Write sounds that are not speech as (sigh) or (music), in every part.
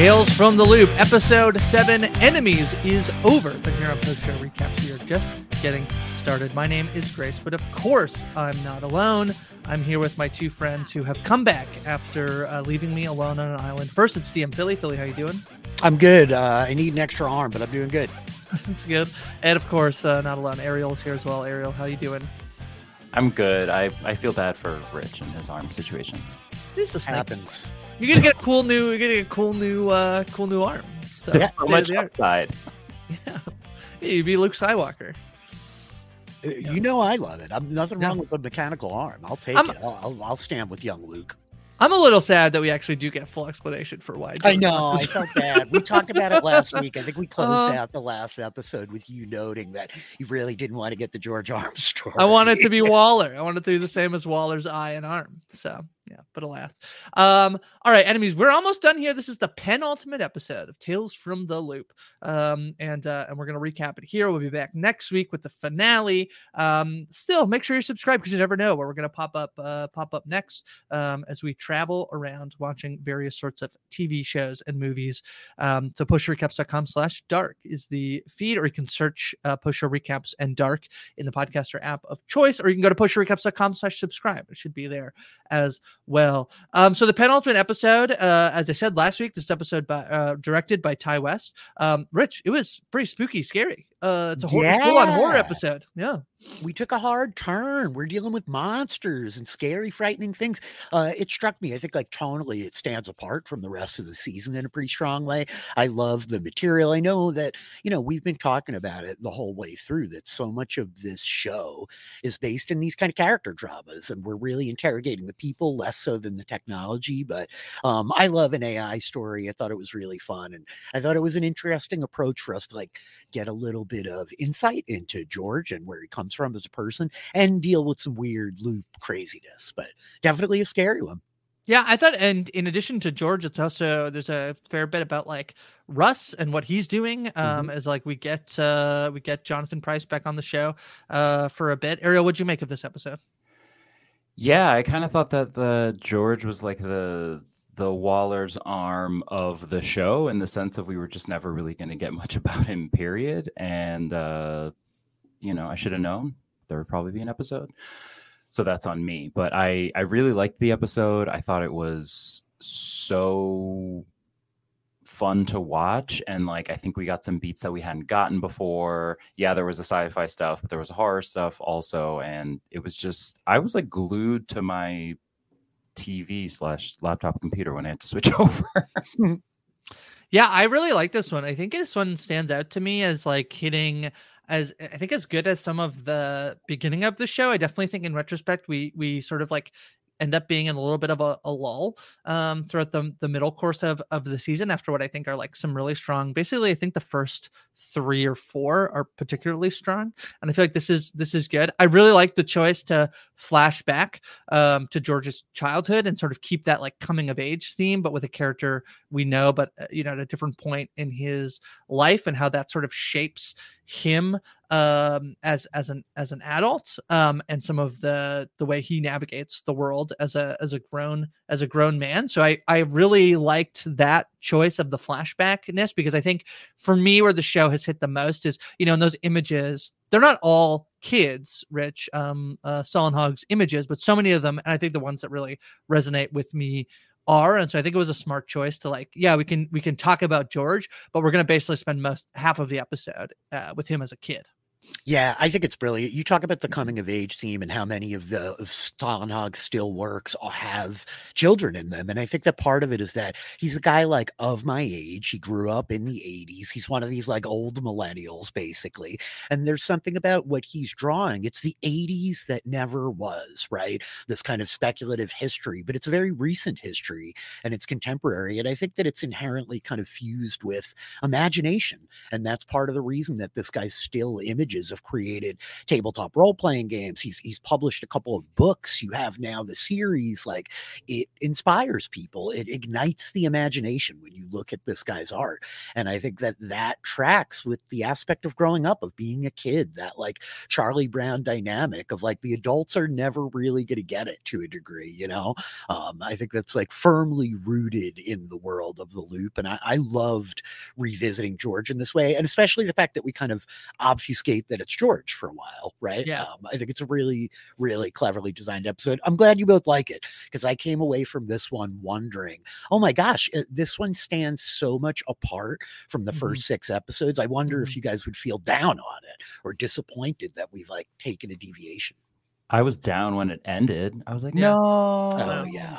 Tales from the Loop, episode seven, Enemies is over. But here on Post Show Recap, we are just getting started. My name is Grace, but of course, I'm not alone. I'm here with my two friends who have come back after uh, leaving me alone on an island. First, it's DM Filly. Filly, how you doing? I'm good. Uh, I need an extra arm, but I'm doing good. (laughs) That's good. And of course, uh, not alone. Ariel's here as well. Ariel, how you doing? I'm good. I, I feel bad for Rich and his arm situation. This is happens. You're gonna get a cool new. You're gonna get a cool new, uh, cool new arm. So, There's so much upside. Yeah, you'd be Luke Skywalker. Uh, You know I love it. I'm nothing wrong with a mechanical arm. I'll take I'm- it. I'll, I'll, I'll stand with young Luke. I'm a little sad that we actually do get full explanation for why. I know. lost I felt (laughs) bad. We talked about it last week. I think we closed Uh, out the last episode with you noting that you really didn't want to get the George Armstrong. I want it to be (laughs) Waller. I want it to be the same as Waller's eye and arm. So yeah, but alas. Um, all right, enemies, we're almost done here. This is the penultimate episode of Tales from the Loop. Um, and uh, and we're gonna recap it here. We'll be back next week with the finale. Um, still make sure you subscribe because you never know where we're gonna pop up uh pop up next um as we travel around watching various sorts of TV shows and movies. Um, so postshowrecaps.com slash dark is the feed, or you can search uh, Post Show Recaps and dark in the podcaster app of choice, or you can go to postshowrecaps.com slash subscribe. It should be there as well. Um, so the penultimate episode, uh, as I said last week, this episode by, uh, directed by Ti West. Um, Rich, it was pretty spooky, scary. Uh, it's a hor- full on horror episode. Yeah. we took a hard turn. We're dealing with monsters and scary, frightening things. Uh, it struck me. I think, like tonally, it stands apart from the rest of the season in a pretty strong way. I love the material. I know that you know we've been talking about it the whole way through. That so much of this show is based in these kind of character dramas, and we're really interrogating the people less so than the technology. But um, I love an AI story. I thought it was really fun, and I thought it was an interesting approach for us to like get a little bit of insight into George and where he comes from as a person and deal with some weird loop craziness, but definitely a scary one. Yeah, I thought, and in addition to George, it's also there's a fair bit about like Russ and what he's doing. Um, Mhm. as like we get uh we get Jonathan Pryce back on the show uh for a bit. Ariel, what'd you make of this episode? Yeah, I kind of thought that the George was like the the Waller's arm of the show in the sense of we were just never really going to get much (laughs) about him, period. And uh, you know, I should have known there would probably be an episode, so that's on me. But I I really liked the episode. I thought it was so fun to watch and like i think we got some beats that we hadn't gotten before yeah there was a sci-fi stuff but there was horror stuff also and it was just i was like glued to my tv slash laptop computer when i had to switch (laughs) over Yeah, I really like this one. I think this one stands out to me as like hitting as I think as good as some of the beginning of the show. I definitely think in retrospect we we sort of like end up being in a little bit of a, a lull um throughout the the middle course of of the season after what I think are like some really strong basically I think the first three or four are particularly strong and I feel like this is this is good. I really like the choice to flash back um to George's childhood and sort of keep that like coming of age theme but with a character we know but uh, you know at a different point in his life and how that sort of shapes him um as as an as an adult um and some of the the way he navigates the world as a as a grown as a grown man. So i i really liked that choice of the flashbackness because i think for me where the show has hit the most is you know in those images they're not all kids rich um uh Hog's images but so many of them and i think the ones that really resonate with me are and so i think it was a smart choice to like yeah we can we can talk about george but we're to basically spend most half of the episode uh, with him as a kid Yeah, I think it's brilliant. You talk about the coming of age theme and how many of the of Stålenhag's still works all have children in them. And I think that part of it is that he's a guy like of my age. He grew up in the 80s. He's one of these like old millennials, basically. And there's something about what he's drawing. It's the 80s that never was, right? This kind of speculative history, but it's a very recent history and it's contemporary. And I think that it's inherently kind of fused with imagination. And that's part of the reason that this guy's still images have created tabletop role playing games. He's he's published a couple of books. You have now the series. Like it inspires people. It ignites the imagination when you look at this guy's art. And I think that that tracks with the aspect of growing up, of being a kid. That like Charlie Brown dynamic of like the adults are never really going to get it to a degree. You know, um, I think that's like firmly rooted in the world of the loop. And I, I loved revisiting George in this way, and especially the fact that we kind of obfuscate that it's George for a while, right? Yeah. Um, I think it's a really, really cleverly designed episode. I'm glad you both like it because I came away from this one wondering, oh my gosh, uh, this one stands so much apart from the Mhm. first six episodes. I wonder Mhm. if you guys would feel down on it or disappointed that we've like taken a deviation. i was down when it ended i was like Yeah. no Oh yeah.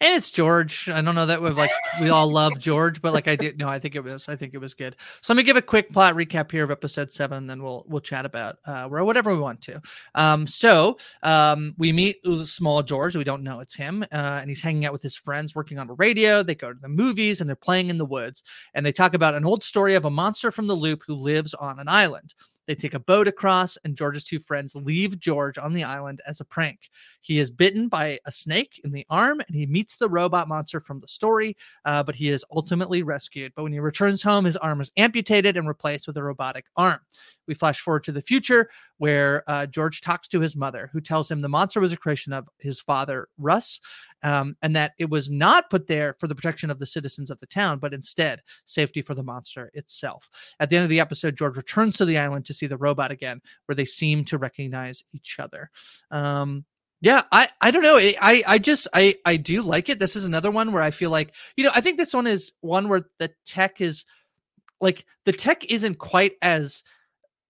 And it's George. I don't know that we've like we (laughs) all love George, but like I did no, I think it was I think it was good. So let me give a quick plot recap here of episode seven, and then we'll we'll chat about uh or whatever we want to. Um so um we meet small George, we don't know it's him, uh, and he's hanging out with his friends working on a radio. They go to the movies and they're playing in the woods, and they talk about an old story of a monster from the loop who lives on an island. They take a boat across, and George's two friends leave George on the island as a prank. He is bitten by a snake in the arm, and he meets the robot monster from the story, uh, but he is ultimately rescued. But when he returns home, his arm is amputated and replaced with a robotic arm. We flash forward to the future where uh, George talks to his mother, who tells him the monster was a creation of his father, Russ, um, and that it was not put there for the protection of the citizens of the town, but instead safety for the monster itself. At the end of the episode, George returns to the island to see the robot again, where they seem to recognize each other. Um, yeah, I I don't know. I I- just I I do like it. This is another one where I feel like you know I think this one is one where the tech is like the tech isn't quite as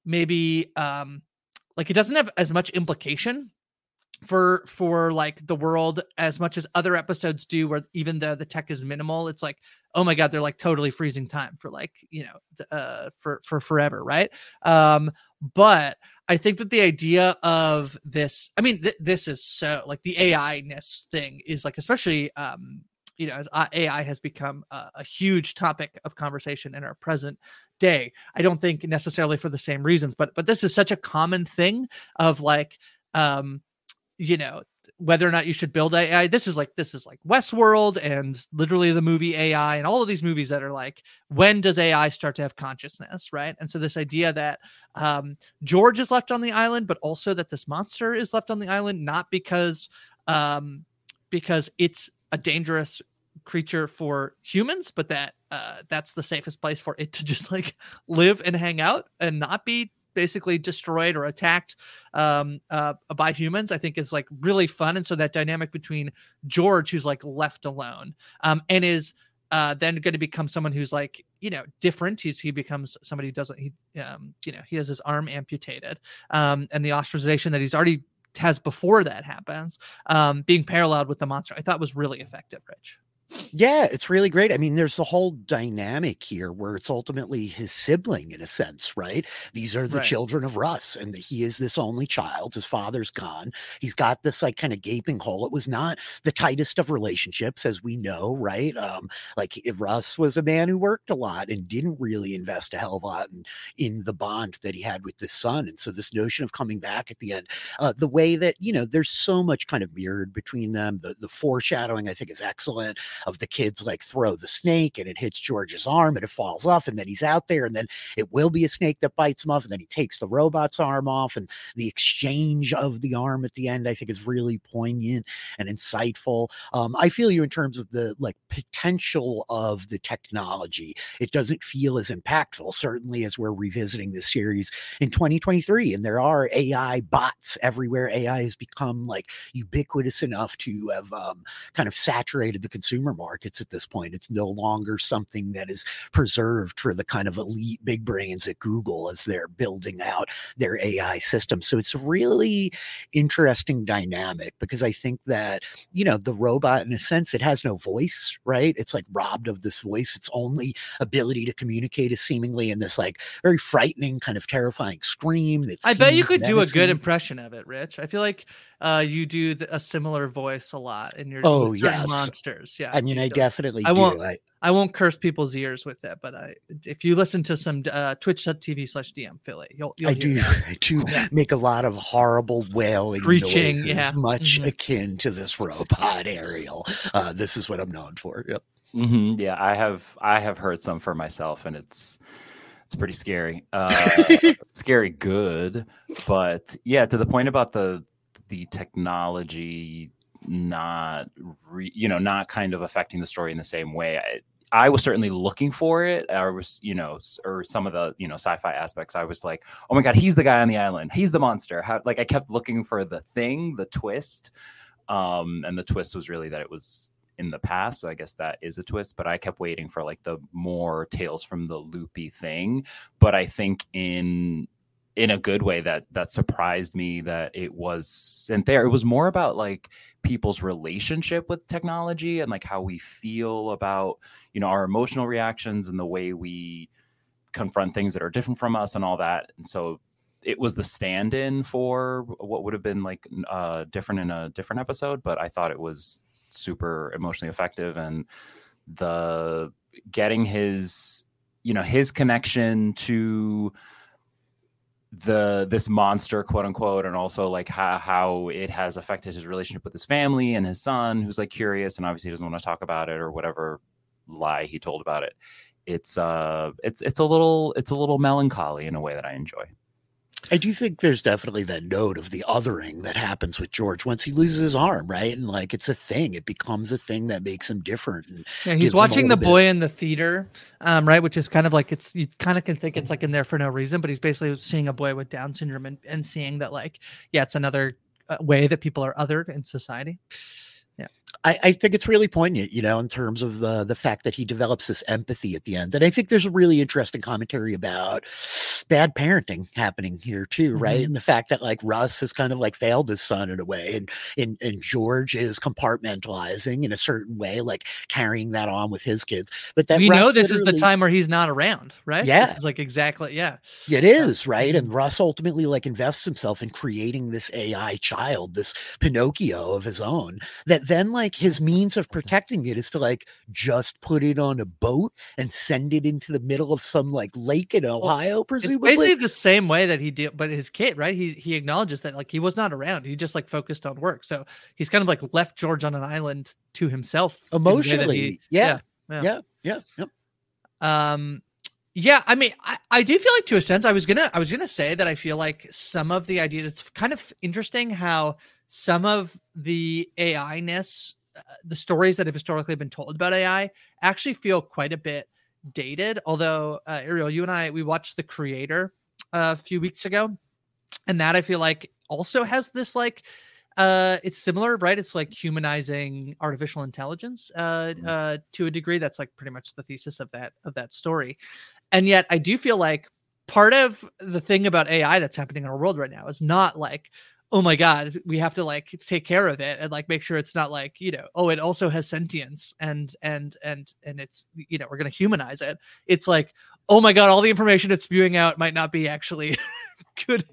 maybe um like it doesn't have as much implication for for like the world as much as other episodes do where even though the tech is minimal it's like oh my god they're like totally freezing time for like you know uh for for forever right? Um but i think that the idea of this i mean th- this is so like the ai ness thing is like especially um you know as uh, ai has become a, a huge topic of conversation in our present day i don't think necessarily for the same reasons but but this is such a common thing of like um you know whether or not you should build AI. This is like this is like Westworld and literally the movie AI and all of these movies that are like when does AI start to have consciousness, right? And so this idea that um, George is left on the island, but also that this monster is left on the island not because um, because it's a dangerous creature for humans, but that uh, that's the safest place for it to (laughs) just like live and hang out and not be basically destroyed or attacked um, uh, by humans, I think is like really fun. And so that dynamic between George, who's like left alone, um, and is uh, then going to become someone who's like you know different. He's he becomes somebody who doesn't he um, you know he has his arm amputated, um, and the ostracization that he's already has before that happens, um, being paralleled with the monster, I thought was really effective. Rich. Yeah, it's really great. I mean, there's the whole dynamic here where it's ultimately his sibling in a sense, right? These are the Right. children of Russ, and he is this only child. His father's gone. He's got this like kind of gaping hole. It was not the tightest of relationships, as we know, right? Um, like if Russ was a man who worked a lot and didn't really invest a hell of a lot in, in the bond that he had with this son. And so this notion of coming back at the end, uh, the way that you know, there's so much kind of mirrored between them. The the foreshadowing, I think, is excellent of the kids like throw the snake and it hits George's arm and it falls off and then he's out there and then it will be a snake that bites him off and then he takes the robot's arm off and the exchange of the arm at the end I think is really poignant and insightful. Um, I feel you in terms of the like potential of the technology. It doesn't feel as impactful certainly as we're revisiting this series in 2023 and there are AI bots everywhere. AI has become like ubiquitous enough to have um, kind of saturated the consumer markets at this point. It's no longer something that is preserved for the kind of elite big brains at Google as they're building out their AI system. So it's a really interesting dynamic because I think that, you know, the robot, in a sense, it has no voice, right? It's like robbed of this voice. Its only ability to communicate is seemingly in this like very frightening, kind of terrifying scream. That I bet you could do a good impression of it, Rich. I feel like uh, you do th- a similar voice a lot in your Oh, yes. monsters. Yeah, I mean, I definitely I do. won't. I- I won't curse people's ears with it, but I if you listen to some uh, Twitch.tv slash DM Filly, you'll, you'll I do. that. (laughs) I do make a lot of horrible wailing Screeching, noises, yeah. much Mhm. akin to this robot (laughs) Ariel. Uh, this is what I'm known for. Yep. hmm Yeah, I have I have heard some for myself, and it's it's pretty scary. (laughs) Uh, scary good, but yeah, to the point about the the technology not re, you know not kind of affecting the story in the same way. I, I was certainly looking for it. I was, you know, or some of the, you know, sci-fi aspects. I was like, oh my god, he's the guy on the island. He's the monster. How, like I kept looking for the thing, the twist, um, and the twist was really that it was in the past. So I guess that is a twist. But I kept waiting for like the more tales from the loopy thing. But I think in in a good way that that surprised me that it wasn't there. It was more about like people's relationship with technology and like how we feel about you know our emotional reactions and the way we confront things that are different from us and all that. And so it was the stand-in for what would have been like uh different in a different episode, but I thought it was super emotionally effective and the getting his you know his connection to the this monster quote unquote and also like how, how it has affected his relationship with his family and his son who's like curious and obviously doesn't want to talk about it or whatever lie he told about it. It's uh it's it's a little it's a little melancholy in a way that i enjoy I do think there's definitely that note of the othering that happens with George once he loses his arm, right? And like it's a thing, it becomes a thing that makes him different. And Yeah, he's watching the bit- boy in the theater, um, right? Which is kind of like it's you kind of can think it's like in there for no reason, but he's basically seeing a boy with Down syndrome and, and seeing that like yeah, it's another uh, way that people are othered in society. I, I think it's really poignant, you know, in terms of the the fact that he develops this empathy at the end. And I think there's a really interesting commentary about bad parenting happening here too, right? Mhm. And the fact that like Russ has kind of like failed his son in a way, and and and George is compartmentalizing in a certain way, like carrying that on with his kids. But that we know this is the time where he's not around, right? Yeah. This is like exactly, yeah. It is, right? And Russ ultimately like invests himself in creating this AI child, this Pinocchio of his own, that then like his means of protecting it is to like just put it on a boat and send it into the middle of some like lake in Ohio, presumably. It's basically the same way that he did, but his kid, right? He he acknowledges that like he was not around. He just like focused on work. So he's kind of like left George on an island to himself in the way that emotionally. he- yeah, yeah. yeah, yeah, yep. Um, yeah, I mean, I, I do feel like to a sense, I was gonna, I was gonna say that I feel like some of the ideas. It's kind of interesting how some of the AI ness, uh, the stories that have historically been told about AI, actually feel quite a bit dated. Although, uh, Ariel, you and I, we watched The Creator uh, a few weeks ago, and that I feel like also has this like uh it's similar right it's like humanizing artificial intelligence uh uh to a degree that's like pretty much the thesis of that of that story and yet i do feel like part of the thing about ai that's happening in our world right now is not like oh my god we have to like take care of it and like make sure it's not like you know oh it also has sentience and and and and it's you know we're going to humanize it. It's like oh my god all the information it's spewing out might not be actually (laughs) good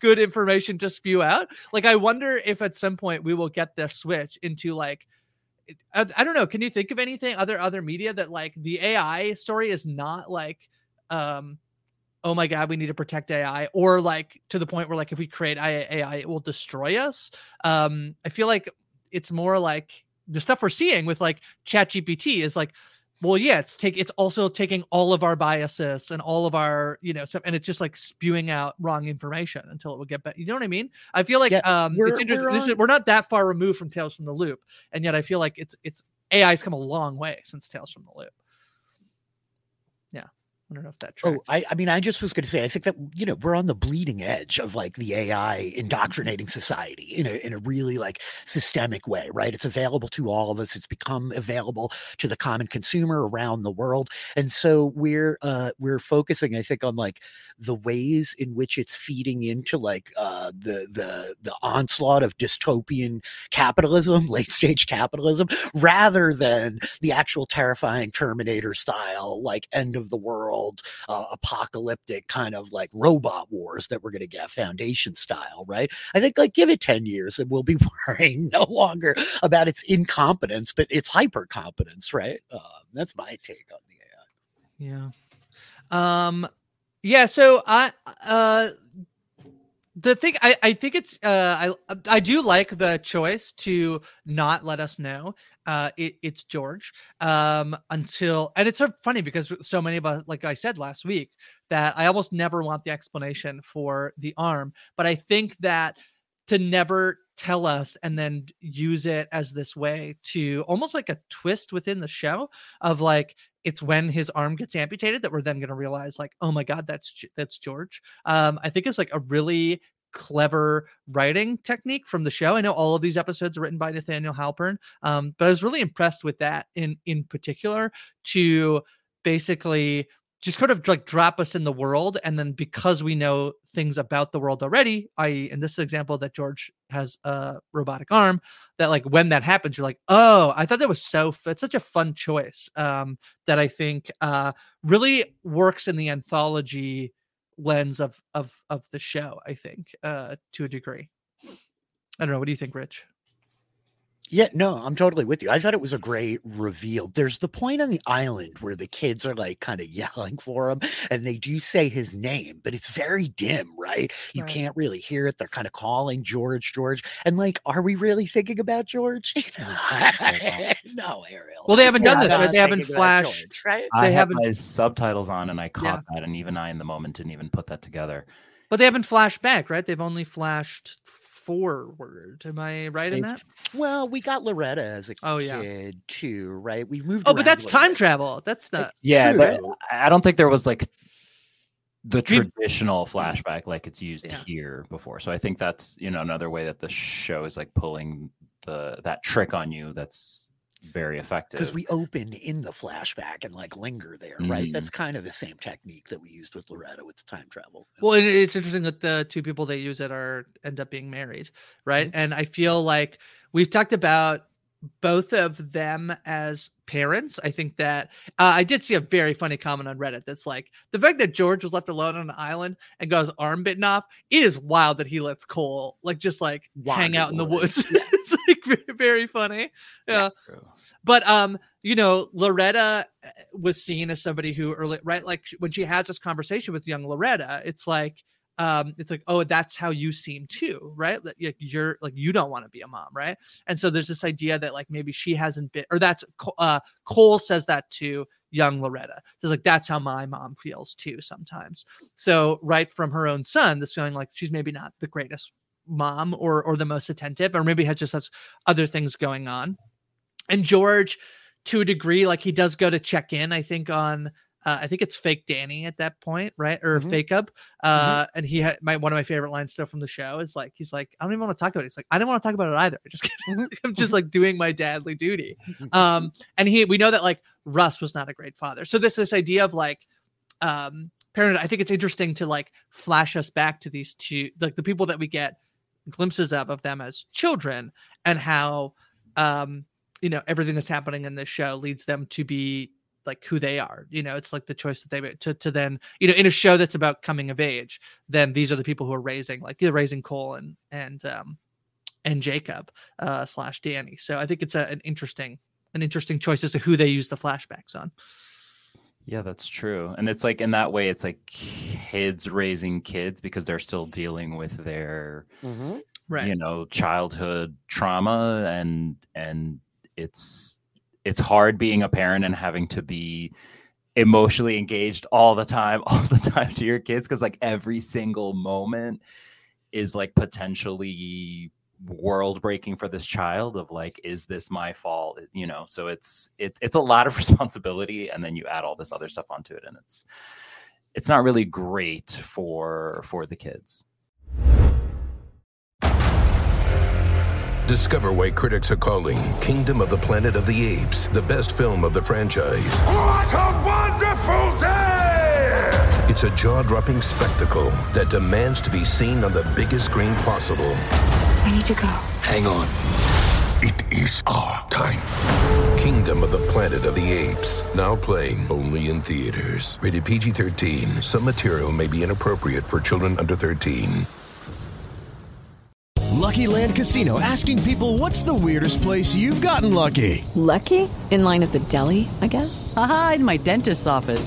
good information to spew out. Like i wonder if at some point we will get the switch into like I, I don't know can you think of anything other other media that like the ai story is not like um oh my god we need to protect ai or like to the point where like if we create AI, AI it will destroy us. Um i feel like it's more like the stuff we're seeing with like chat gpt is like well yeah it's take it's also taking all of our biases and all of our you know stuff and it's just like spewing out wrong information until it will get better you know what i mean? I feel like Yeah, um we're- it's interesting we're this is, we're not that far removed from tales from the loop and yet i feel like it's it's ai's come a long way since tales from the loop i don't know if that Oh. I, I mean, I just was going to say, I think that you know we're on the bleeding edge of like the AI indoctrinating society in a in a really like systemic way, right? It's available to all of us. It's become available to the common consumer around the world, and so we're uh we're focusing, I think, on like the ways in which it's feeding into like uh the the the onslaught of dystopian capitalism, (laughs) late stage capitalism, rather than the actual terrifying Terminator style, like end of the world, uh, apocalyptic kind of like robot wars that we're going to get foundation style, right? I think like give it 10 years and we'll be (laughs) worrying no longer about its incompetence, but its hyper competence, right? Uh, that's my take on the AI. Yeah. Um yeah, so I uh the thing I, I think it's uh I I do like the choice to not let us know uh it, it's George um until and it's funny because so many of us like I said last week that I almost never want the explanation for the arm but I think that to never tell us and then use it as this way to almost like a twist within the show of like it's when his arm gets amputated that we're then going to realize like oh my god that's that's george. Um i think it's like a really clever writing technique from the show. I know all of these episodes are written by nathaniel halpern um but i was really impressed with that in in particular to basically just kind of like drop us in the world and then because we know things about the world already i.e in this example that george has a robotic arm that like when that happens you're like oh i thought that was so f- it's such a fun choice um that i think uh really works in the anthology lens of of of the show i think uh to a degree. I don't know what do you think rich Yeah, no, I'm totally with you. I thought it was a great reveal. There's the point on the island where the kids are like kind of yelling for him and they do say his name, but it's very dim, right? You Right. can't really hear it. They're kind of calling George, George. And like, are we really thinking about George? (laughs) (laughs) no, Ariel. well they haven't done this right they haven't thinking about flashed George, right? I They have haven't- my subtitles on and I caught that, and even I in the moment didn't even put that together. but they haven't flashed back right they've only flashed forward am i right in that Well, we got Loretta as a Oh, yeah. kid too, right? We've moved. oh but that's time bit. travel that's eh, not Yeah, True. that- I I don't think there was like the traditional flashback like it's used Yeah. here before. So I think that's you know another way that the show is like pulling the that trick on you. That's very effective. because we open in the flashback and like linger there, right? Mhm. That's kind of the same technique that we used with Loretta with the time travel. Well, it's interesting that the two people they use it are end up being married, right? And I feel like we've talked about both of them as parents. I think that uh, I did see a very funny comment on Reddit that's like the fact that George was left alone on an island and got his arm bitten off. It is wild that he lets Cole like just like hang out in the woods. woods. (laughs) like very, funny. Yeah. But um, you know, Loretta uh, was seen as somebody who early right, like when she has this conversation with young Loretta, it's like um it's like oh that's how you seem too right? Like you're like you don't want to be a mom right? And so there's this idea that like maybe she hasn't been or that's uh cole says that to young loretta. So like that's how my mom feels too sometimes. So right from her own son this feeling like she's maybe not the greatest mom or or the most attentive or maybe has just has other things going on and george to a degree like he does go to check in i think on uh, I think it's fake Danny at that point, right? Or Mhm. fake up. Uh, Mm-hmm. and he had my one of my favorite lines still from the show is like he's like, I don't even want to talk about it. He's like, I don't want to talk about it either. I (laughs) just (laughs) I'm just like doing my dadly duty. Um, and he we know that like Russ was not a great father. So this this idea of like um parenthood, I think it's interesting to like flash us back to these two like the people that we get glimpses of of them as children and how um you know everything that's happening in this show leads them to be like who they are. You know it's like the choice that they made to, to then you know in a show that's about coming of age then these are the people who are raising like you're raising cole and and um and jacob uh slash danny. So i think it's a, an interesting an interesting choice as to who they use the flashbacks on Yeah, that's true. And it's like in that way, it's like kids raising kids because they're still dealing with their, Mhm. right you know, childhood trauma and and it's it's hard being a parent and having to be emotionally engaged all the time, (laughs) all the time to your kids because like every single moment is like potentially world breaking for this child of like is this my fault you know so it's it, it's a lot of (laughs) responsibility and then you add all this other stuff onto it and it's it's not really great for for the kids Discover why critics are calling Kingdom of the Planet of the Apes the best film of the franchise. What a wonderful day! It's a jaw dropping spectacle that demands to be seen on the biggest screen possible. I need to go. Hang on. It is our time. Kingdom of the Planet of the Apes, now playing only in theaters. Rated PG 13. Some material may be inappropriate for children under 13. Lucky Land Casino asking people what's the weirdest place you've gotten lucky? Lucky? In line at the deli, I guess? Aha, in my dentist's office.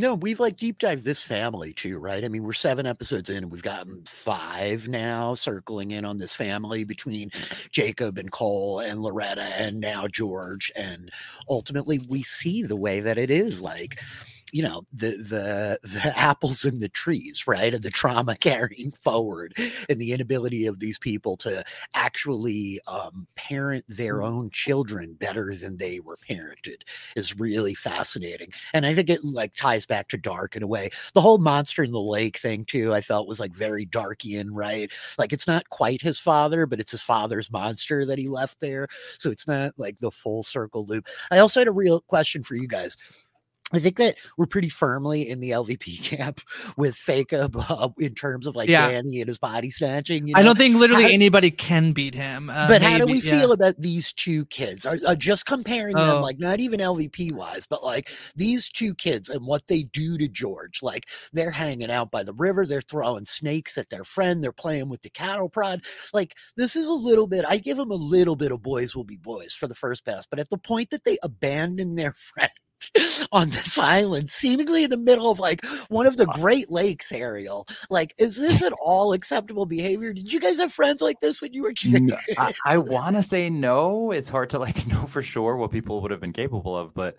No, we've like deep dived this family too, right? I mean, we're seven episodes in and we've gotten five now circling in on this family between Jacob and Cole and Loretta and now George. And ultimately, we see the way that it is like you know the the (laughs) the apples in the trees right and the trauma (laughs) carrying forward and the inability of these people to actually um, parent their own children better than they were parented is really fascinating. And i think it like ties back to dark in a way. The whole monster in the lake thing too i felt was like very darkian right? Like it's not quite his father but it's his father's monster that he left there. So it's not like the full circle loop. I also had a real question for you guys I think that we're pretty firmly in the LVP (laughs) camp with Faker uh, in terms of like Yeah. Danny and his body snatching. You I don't think literally How- anybody can beat him. Uh, but how do we yeah. feel about these two kids? Are, are just comparing them, Oh. like not even LVP wise, but like these two kids and what they do to George. Like they're hanging out by the river, they're throwing snakes at their friend, they're playing with the cattle prod. Like this is a little bit. I give them a little bit of boys will be boys for the first pass, but at the point that they abandon their (laughs) friend. (laughs) On this island, seemingly in the middle of like one of the Great Lakes, Ariel. Like, is this (laughs) at all acceptable behavior? Did you guys have friends like this when you were kids? I (laughs) want to say no. It's hard to like know for sure what people would have been capable of, but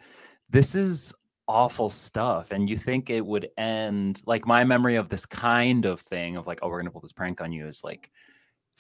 this is awful stuff. And you think it would end like my memory of this kind of thing of like, oh, we're gonna pull this prank on you is like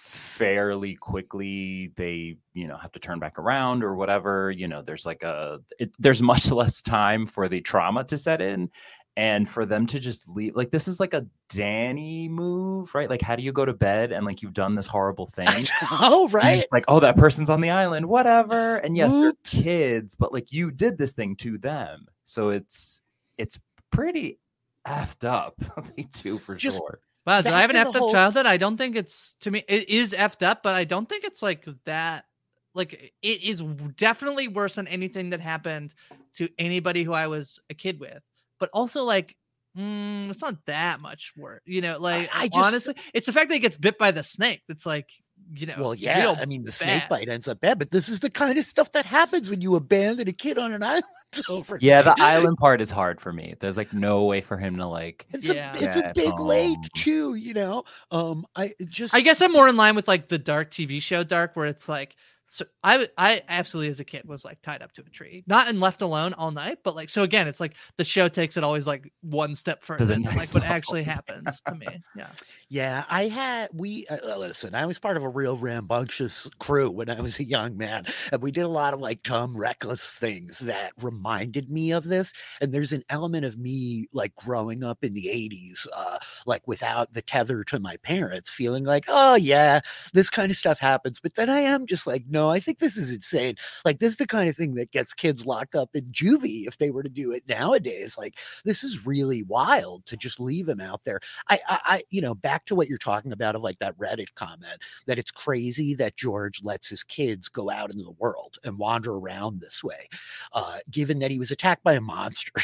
fairly quickly they you know have to turn back around or whatever you know there's like a it, there's much (laughs) less time for the trauma to set in and for them to just leave like this is like a danny move right? Like how do you go to bed and like you've done this horrible (laughs) thing Oh, right. like oh that person's on the island whatever. And yes they're kids but like you did this thing to them. So it's it's pretty effed up (laughs) they do for Just sure Wow, did I have an effed up whole- childhood? I don't think it's to me. It is effed up, but I don't think it's like that. Like it is definitely worse than anything that happened to anybody who I was a kid with. But also, like, mm, it's not that much worse. You know, like I just- honestly, it's the fact that he gets bit by the snake. It's like, you know, Well, yeah. real I mean, the snake bite ends up bad, but this is the kind of stuff that happens when you abandon a kid on an (laughs) island over. Yeah, the island part is hard for me. There's like no way for him to like. It's Yeah. a it's a get big lake too, you know. Um, I just I guess I'm more in line with like the dark TV show Dark, where it's like, so I I absolutely as a kid was like tied up to a tree, not and left alone all night, but like so again, it's like the show takes it always like one step further the than like what level, actually (laughs) happens to me. Yeah, Yeah, I had we uh, uh, listen. I was part of a real rambunctious crew when I was a young man, and we did a lot of like dumb, reckless things that reminded me of this. And there's an element of me like growing up in the '80s, uh, like without the tether to my parents, feeling like, oh yeah, this kind of stuff happens. But then I am just like, no, I think this is insane. Like this is the kind of thing that gets kids locked up in juvie if they were to do it nowadays. Like this is really wild to just leave him out there. I, I, I, you know, back to what you're talking about of like that Reddit comment that it's crazy that George lets his kids go out into the world and wander around this way, uh, given that he was attacked by a monster. (laughs)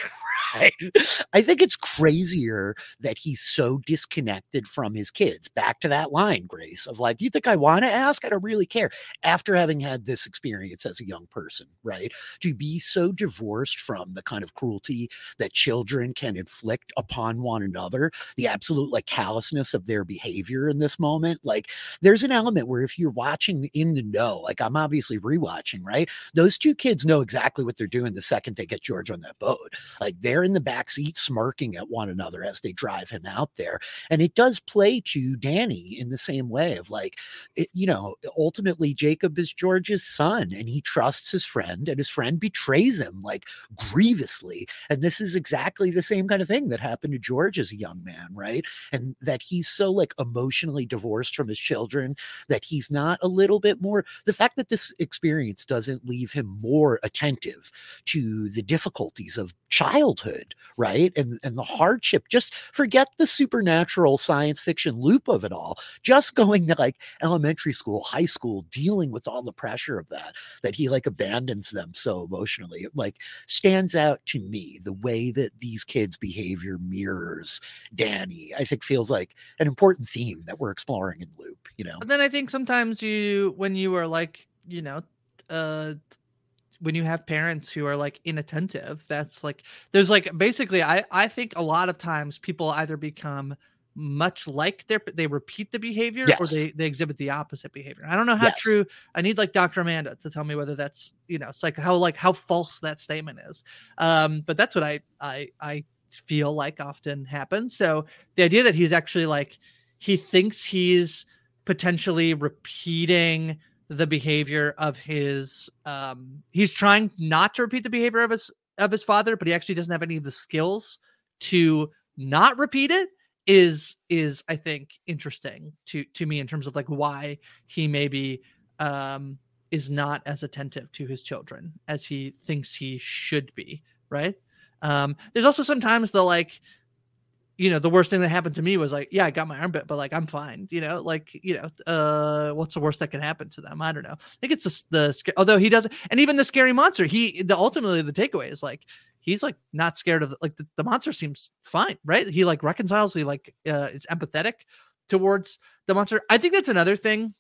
Right. I think it's crazier that he's so disconnected from his kids. Back to that line, Grace, of like, you think I want to ask? I don't really care. After having had this experience as a young person, right? To be so divorced from the kind of cruelty that children can inflict upon one another the absolute like callousness of their behavior in this moment. Like there's an element where if you're watching in the know, like I'm obviously rewatching, right? Those two kids know exactly what they're doing the second they get George on that boat. Like they're in the back seat smirking at one another as they drive him out there. And it does play to Danny in the same way of like, it, you know, ultimately Jacob is George's son and he trusts his friend and his friend betrays him like grievously. And this is exactly the same kind of thing that happened to George as a young man, right? And that he's so like emotionally divorced from his children that he's not a little bit more the fact that this experience doesn't leave him more attentive to the difficulties of childhood, right? And and the hardship. Just forget the supernatural science fiction loop of it all. Just going to like elementary school, high school, dealing with all the pressure of that, that he like abandons them so emotionally. It like stands out to me the way that these kids' behavior mirrors Danny. I think feels like an important theme that we're exploring in Loop, you know. but then I think sometimes you when you are like you know, uh, when you have parents who are like inattentive, that's like there's like basically I I think a lot of times people either become much like their they repeat the behavior or they they exhibit the opposite behavior. I don't know how Yes. true. I need like Dr. Amanda to tell me whether that's you know it's like how like how false that statement is. Um, but that's what I I I feel like often happens. So the idea that he's actually like he thinks he's potentially repeating the behavior of his um he's trying not to repeat the behavior of his of his father but he actually doesn't have any of the skills to not repeat it is is i think interesting to to me in terms of like why he maybe um is not as attentive to his children as he thinks he should be right? Um there's also sometimes the like you know the worst thing that happened to me was like yeah i got my arm bit but like i'm fine you know? Like you know uh what's the worst that can happen to them? I don't know. I think it's the, the although he doesn't and even the scary monster he the ultimately the takeaway is like he's like not scared of like the, the monster seems fine right? He like reconciles he like uh is empathetic towards the monster. I think that's another thing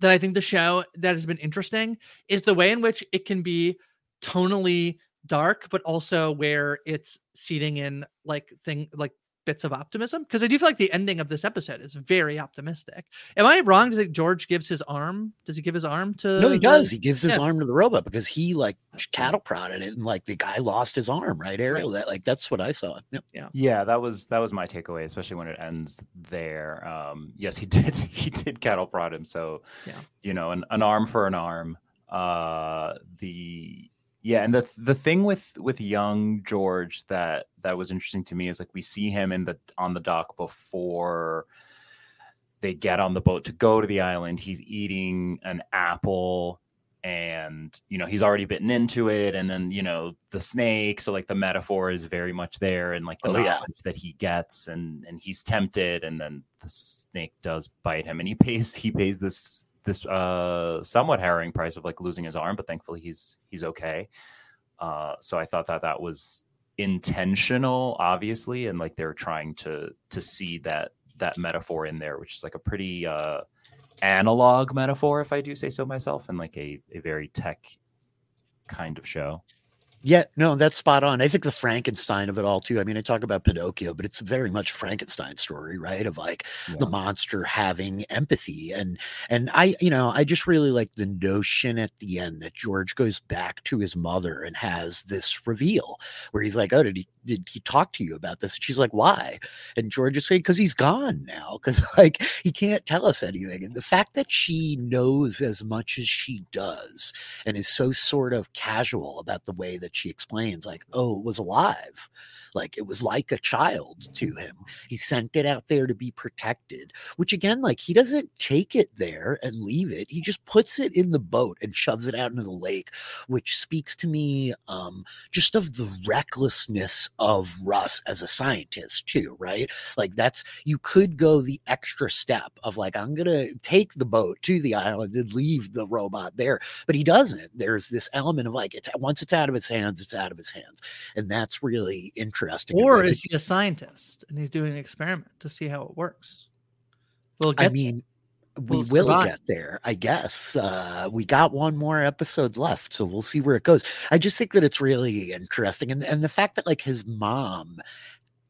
that i think the show that has been interesting is the way in which it can be tonally dark but also where it's seeding in like thing like bits of optimism because i do feel like the ending of this episode is very optimistic am i wrong to think george gives his arm does he give his arm to No, he the- does. He gives his Yeah. arm to the robot because he like cattle prodded it, and like the guy lost his arm. Right, Ariel. That like that's what I saw. Yep. Yeah. Yeah, that was that was my takeaway, especially when it ends there. Um, yes, he (laughs) did he did cattle prod him, so Yeah. you know, an, an arm for an arm. Uh, the yeah, and the the thing with with young George that that was interesting to me is like we see him in the on the dock before they get on the boat to go to the island. He's eating an apple and you know he's already bitten into it and then you know the snake so like the metaphor is very much there and like the Oh, yeah. knowledge that he gets and and he's tempted and then the snake does bite him and he pays he pays this this uh somewhat harrowing price of like losing his arm but thankfully he's he's okay. Uh so i thought that that was intentional obviously and like they're trying to to see that that metaphor in there which is like a pretty uh analog metaphor if i do say so myself and like a, a very tech kind of show Yeah, no, that's spot on. I think the Frankenstein of it all too. I mean, I talk about Pinocchio, but it's very much a Frankenstein story, right? Of like the monster having empathy and and I, you know, I just really like the notion at the end that George goes back to his mother and has this reveal where he's like, "Oh, did he did he talk to you about this?" And she's like, "Why?" And George is saying, "Because he's gone now. (laughs) Because like he can't tell us anything." And the fact that she knows as much as she does and is so sort of casual about the way that she explains, like, "Oh, it was alive." Like it was like a child to him. He sent it out there to be protected, which again, like he doesn't take it there and leave it. He just puts it in the boat and shoves it out into the lake, which speaks to me um, just of the recklessness of Russ as a scientist, too, right? Like that's you could go the extra step of like, I'm gonna take the boat to the island and leave the robot there, but he doesn't. There's this element of like it's once it's out of his hands, it's out of his hands. And that's really interesting. or is he a scientist and he's doing an experiment to see how it works we'll I mean, we We'll get there, I guess. Uh, we got one more episode left, so we'll see where it goes. I just think that it's really interesting, and and the fact that like his mom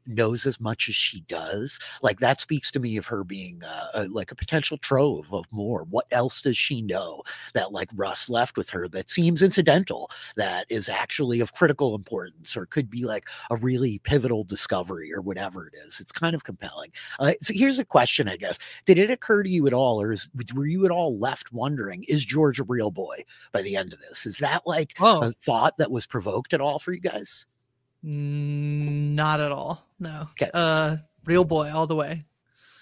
knows as much as she does, like that speaks to me of her being uh, a, like a potential trove of more. What else does she know that like Russ left with her that seems incidental, that is actually of critical importance, or could be like a really pivotal discovery, or whatever it is? It's kind of compelling. Uh, so here's a question, I guess did it occur to you at all or is, were you at all left wondering is george a real boy by the end of this is that like Oh. a thought that was provoked at all for you guys not at all no uh real boy all the way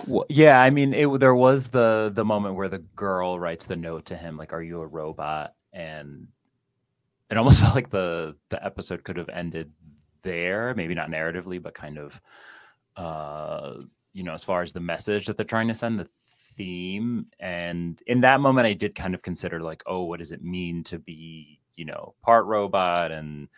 Well, yeah, I mean, it there was the the moment where the girl writes the note to him, like, "Are you a robot?" And it almost (laughs) felt like the the episode could have ended there, maybe not narratively, but kind of, uh, you know, as far as the message that they're trying to send, the theme. And in that moment, I did kind of consider, like, oh, what does it mean to be, you know, part robot and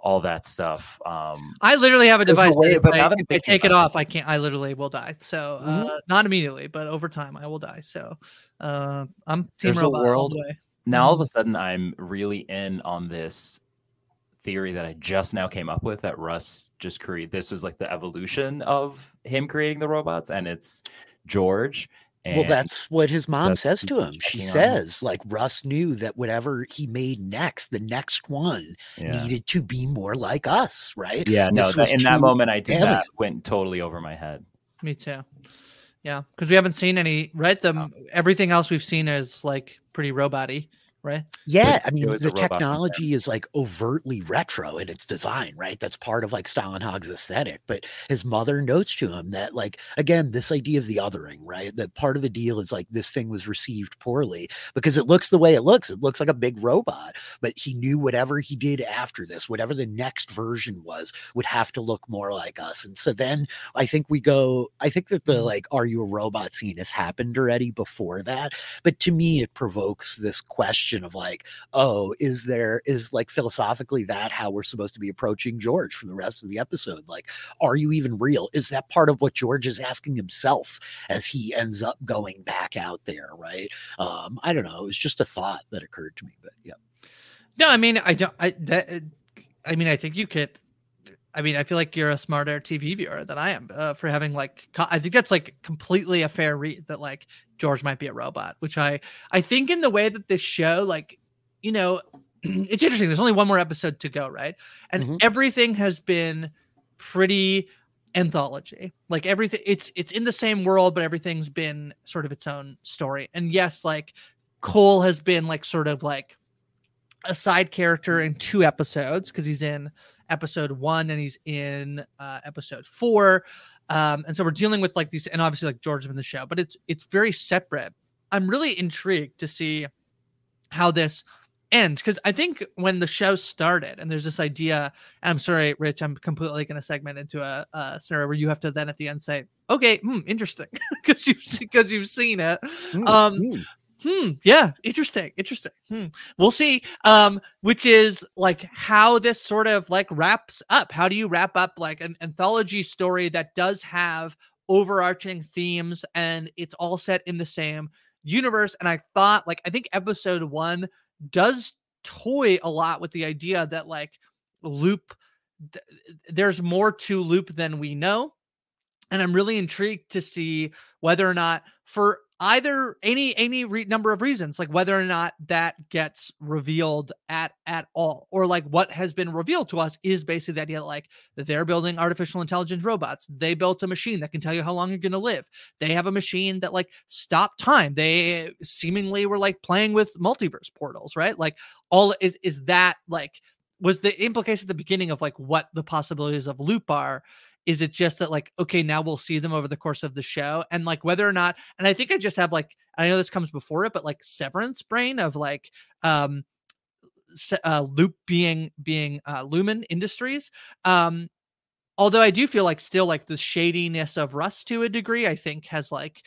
all that stuff. Um, I literally have a there's device. way- but I, I'm if I take it about off, I can't. I literally will die. So uh, Mhm. not immediately, but over time, I will die. So uh, I'm team there's a robot all world the way. now all of a sudden i'm really in on this theory that I just now came up with that Russ just created. This was like the evolution of him creating the robots, and it's George. Well, that's what his mom says to him. She checking on him. says, like, Russ knew that whatever he made next, the next one Yeah. needed to be more like us, right? Yeah, no, This that, in that moment, I did alien. that. Went totally over my head. Me too. Yeah, because we haven't seen any right. Oh. The everything else we've seen is like pretty robot-y, right? Yeah, I mean, the technology is like overtly retro in its design, right? That's part of like Stålenhag's aesthetic. But his mother notes to him that, like, again, this idea of the othering, right? That part of the deal is like this thing was received poorly because it looks the way it looks. It looks like a big robot, but he knew whatever he did after this, whatever the next version was, would have to look more like us. And so then I think we go, I think that the like, are you a robot scene has happened already before that. But to me, it provokes this question of like, oh, is there is like philosophically that how we're supposed to be approaching George for the rest of the episode? Like, are you even real? Is that part of what George is asking himself as he ends up going back out there? Right. Um, I don't know. It was just a thought that occurred to me, but yeah. No, I mean, I don't. I that. I mean, I think you could. I mean, I feel like you're a smarter TV viewer than I am uh, for having like. co- I think that's like completely a fair read that like George might be a robot, which I I think in the way that this show like, you know, (clears throat) it's interesting. There's only one more episode to go, right? And everything has been pretty anthology. Like everything, it's it's in the same world, but everything's been sort of its own story. And yes, like Cole has been like sort of like a side character in two episodes because he's in episode one and he's in uh, episode four. Um, and so we're dealing with like these, and obviously like George in the show, but it's it's very separate. I'm really intrigued to see how this ends because I think when the show started and there's this idea, I'm sorry, Rich, I'm completely going to segment into a, a scenario where you have to then at the end say, okay, hmm, interesting, (laughs) because you've because you've seen it. Um, hmm yeah interesting interesting. Hmm. we'll see um which is like how this sort of like wraps up. How do you wrap up like an anthology story that does have overarching themes and it's all set in the same universe? And i thought like i think episode one does toy a lot with the idea that like loop th- there's more to loop than we know. And i'm really intrigued to see whether or not for either any any re- number of reasons like whether or not that gets revealed at at all or like what has been revealed to us is basically the idea like that they're building artificial intelligence robots. They built a machine that can tell you how long you're going to live. They have a machine that like stop time. They seemingly were like playing with multiverse portals right? Like all is is that like was the implication at the beginning of like what the possibilities of loop are is it just that like okay now we'll see them over the course of the show? And like whether or not and i think i just have like i know this comes before it but like severance brain of like um uh loop being being uh Lumon industries um although i do feel like still like the shadiness of Russ to a degree i think has like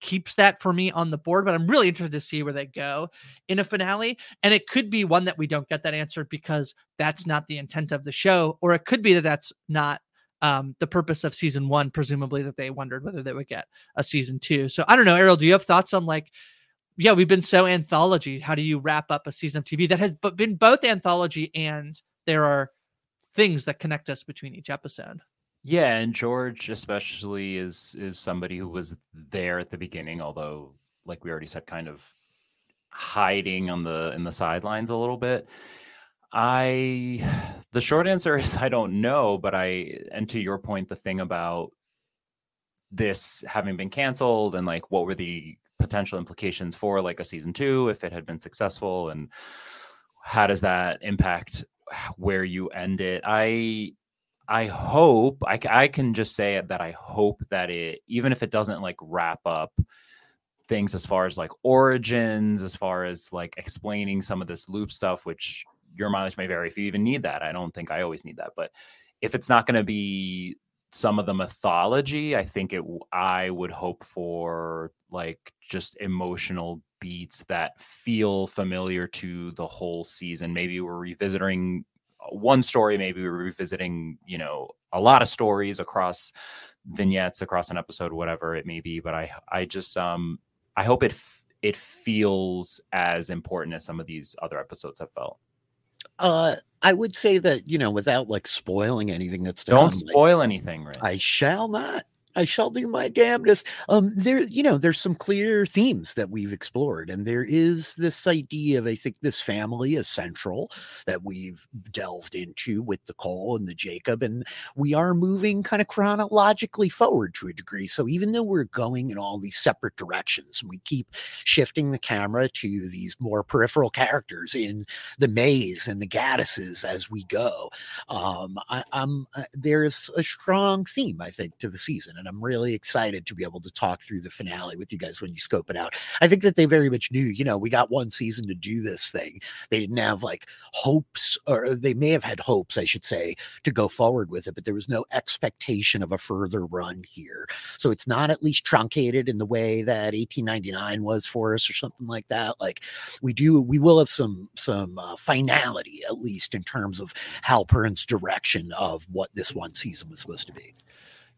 keeps that for me on the board but i'm really interested to see where they go in a finale. And it could be one that we don't get that answer because that's not the intent of the show or it could be that that's not um, the purpose of season one, presumably that they wondered whether they would get a season two. So I don't know, Ariel, do you have thoughts on like, yeah, we've been so anthology. How do you wrap up a season of TV that has been both anthology and there are things that connect us between each episode? Yeah, and George especially is is somebody who was there at the beginning, although like we already said, kind of hiding on the in the sidelines a little bit. I (sighs) the short answer (laughs) is I don't know, but I and to your point, the thing about this having been canceled and like what were the potential implications for like a season two if it had been successful and how does that impact where you end it? I I hope I, I can just say that I hope that it even if it doesn't like wrap up things as far as like origins, as far as like explaining some of this loop stuff, which your mileage may vary if you even need that. I don't think I always need that, but if it's not going to be some of the mythology, I think it I would hope for like just emotional beats that feel familiar to the whole season. Maybe we're revisiting uh, one story, maybe we're revisiting, you know, a lot of stories across vignettes, across an episode, whatever it may be. But I, I just, um, I hope it, it feels as important as some of these other episodes have felt. Uh, I would say that you know, without like spoiling anything that's Don't come, like, spoil anything, Rich. I shall not. I shall do my damnedest. Um, there, you know, there's some clear themes that we've explored, and there is this idea of I think this family is central that we've delved into with the Cole and the Jacob, and we are moving kind of chronologically forward to a degree. So even though we're going in all these separate directions, we keep shifting the camera to these more peripheral characters in the maze and the Gaddises as we go. Um, I, I'm uh, there's a strong theme I think to the season, and I'm really excited to be able to talk through the finale with you guys when you scope it out. I think that they very much knew, you know, we got one season to do this thing. They didn't have like hopes, or they may have had hopes, I should say, to go forward with it, but there was no expectation of a further run here. So it's not at least truncated in the way that 1899 was for us or something like that. Like we do, we will have some some uh, finality at least in terms of Halpern's direction of what this one season was supposed to be.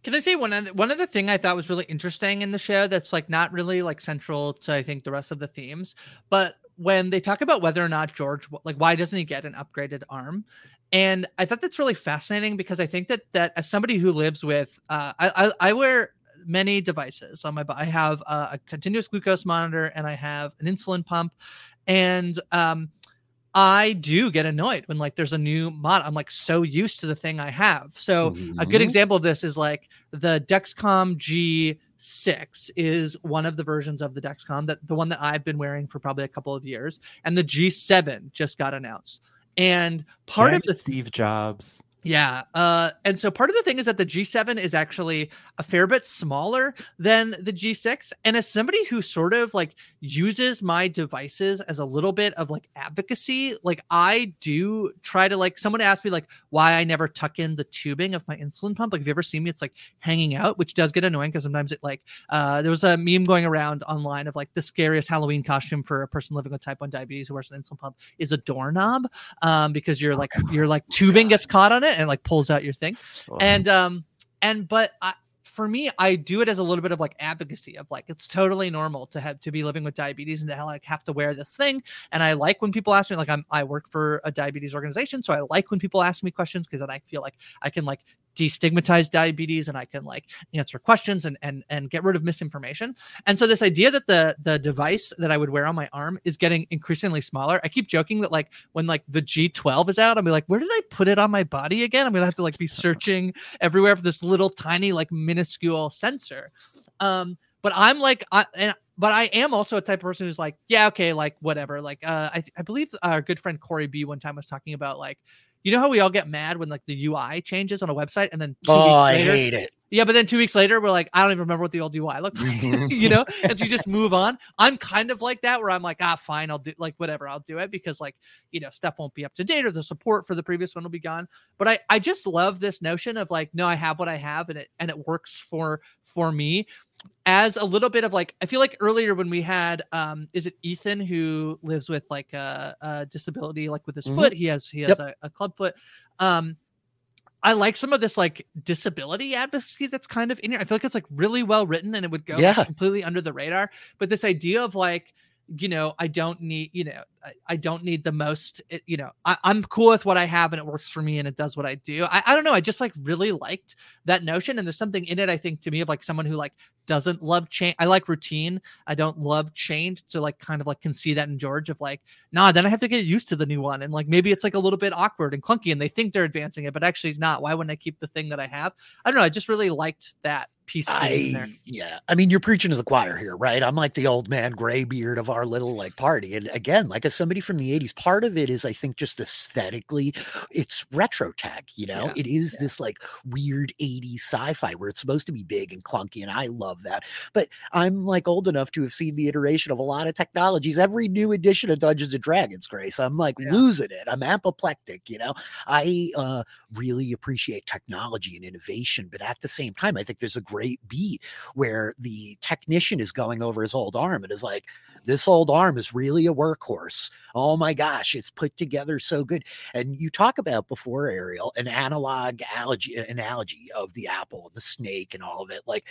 Can I say one other, one other thing I thought was really interesting in the show that's like not really like central to I think the rest of the themes, but when they talk about whether or not George like why doesn't he get an upgraded arm, and I thought that's really fascinating because I think that that as somebody who lives with uh, I, I I wear many devices on my. I have uh, a continuous glucose monitor and I have an insulin pump, and um I do get annoyed when like there's a new mod. I'm like so used to the thing I have. So mm-hmm. a good example of this is like the Dexcom G6 is one of the versions of the Dexcom that the one that I've been wearing for probably a couple of years, and the G7 just got announced. And part yeah, of the Steve Jobs. Yeah. Uh, and so part of the thing is that the G7 is actually a fair bit smaller than the G6. And as somebody who sort of like uses my devices as a little bit of like advocacy, like I do try to like someone asked me like why I never tuck in the tubing of my insulin pump. Like if you ever seen me, it's like hanging out, which does get annoying because sometimes it like uh there was a meme going around online of like the scariest Halloween costume for a person living with type 1 diabetes who wears an insulin pump is a doorknob. Um, because you're like your like tubing gets caught on it and like pulls out your thing. Wow. And um and but I for me, I do it as a little bit of like advocacy of like it's totally normal to have to be living with diabetes and to like have to wear this thing. And I like when people ask me like I'm I work for a diabetes organization, so I like when people ask me questions because then I feel like I can like destigmatize diabetes and I can like answer questions and and and get rid of misinformation. And so this idea that the the device that I would wear on my arm is getting increasingly smaller. I keep joking that like when like the G12 is out, I'll be like, where did I put it on my body again? I'm gonna have to like be (laughs) searching everywhere for this little tiny like minuscule sensor. Um, but I'm like, I and but I am also a type of person who's like, yeah, okay, like whatever. Like, uh, I, I believe our good friend Corey B one time was talking about like you know how we all get mad when like the UI changes on a website and then oh, I hate it. Yeah, but then two weeks later, we're like, I don't even remember what the old UI looked like, (laughs) you know? (laughs) And so you just move on. I'm kind of like that where I'm like, ah, fine, I'll do like whatever, I'll do it because like, you know, stuff won't be up to date or the support for the previous one will be gone. But I, I just love this notion of like, no, I have what I have and it and it works for for me as a little bit of like i feel like earlier when we had um is it ethan who lives with like a, a disability like with his mm-hmm. foot he has he has yep. a, a club foot um I like some of this like disability advocacy that's kind of in here. I feel like it's like really well written and it would go yeah. completely under the radar. But this idea of like, you know, I don't need, you know, I, I don't need the most, it, you know, I, am cool with what I have and it works for me and it does what I do. I, I don't know. I just like really liked that notion. And there's something in it, I think, to me of like someone who like doesn't love change. I like routine. I don't love change. So like kind of like can see that in George of like, nah, then I have to get used to the new one. And like maybe it's like a little bit awkward and clunky and they think they're advancing it, but actually it's not. Why wouldn't I keep the thing that I have? I don't know. I just really liked that piece I, yeah i mean you're preaching to the choir here right i'm like the old man gray beard of our little like party and again like as somebody from the 80s part of it is i think just aesthetically it's retro tech you know yeah, it is yeah. this like weird 80s sci-fi where it's supposed to be big and clunky and i love that but i'm like old enough to have seen the iteration of a lot of technologies every new edition of dungeons and dragons grace i'm like yeah. losing it i'm apoplectic you know i uh really appreciate technology and innovation but at the same time i think there's a great beat where the technician is going over his old arm and is like, this old arm is really a workhorse. Oh my gosh, it's put together so good. And you talk about before, Ariel, an analog analogy, analogy of the apple and the snake and all of it. Like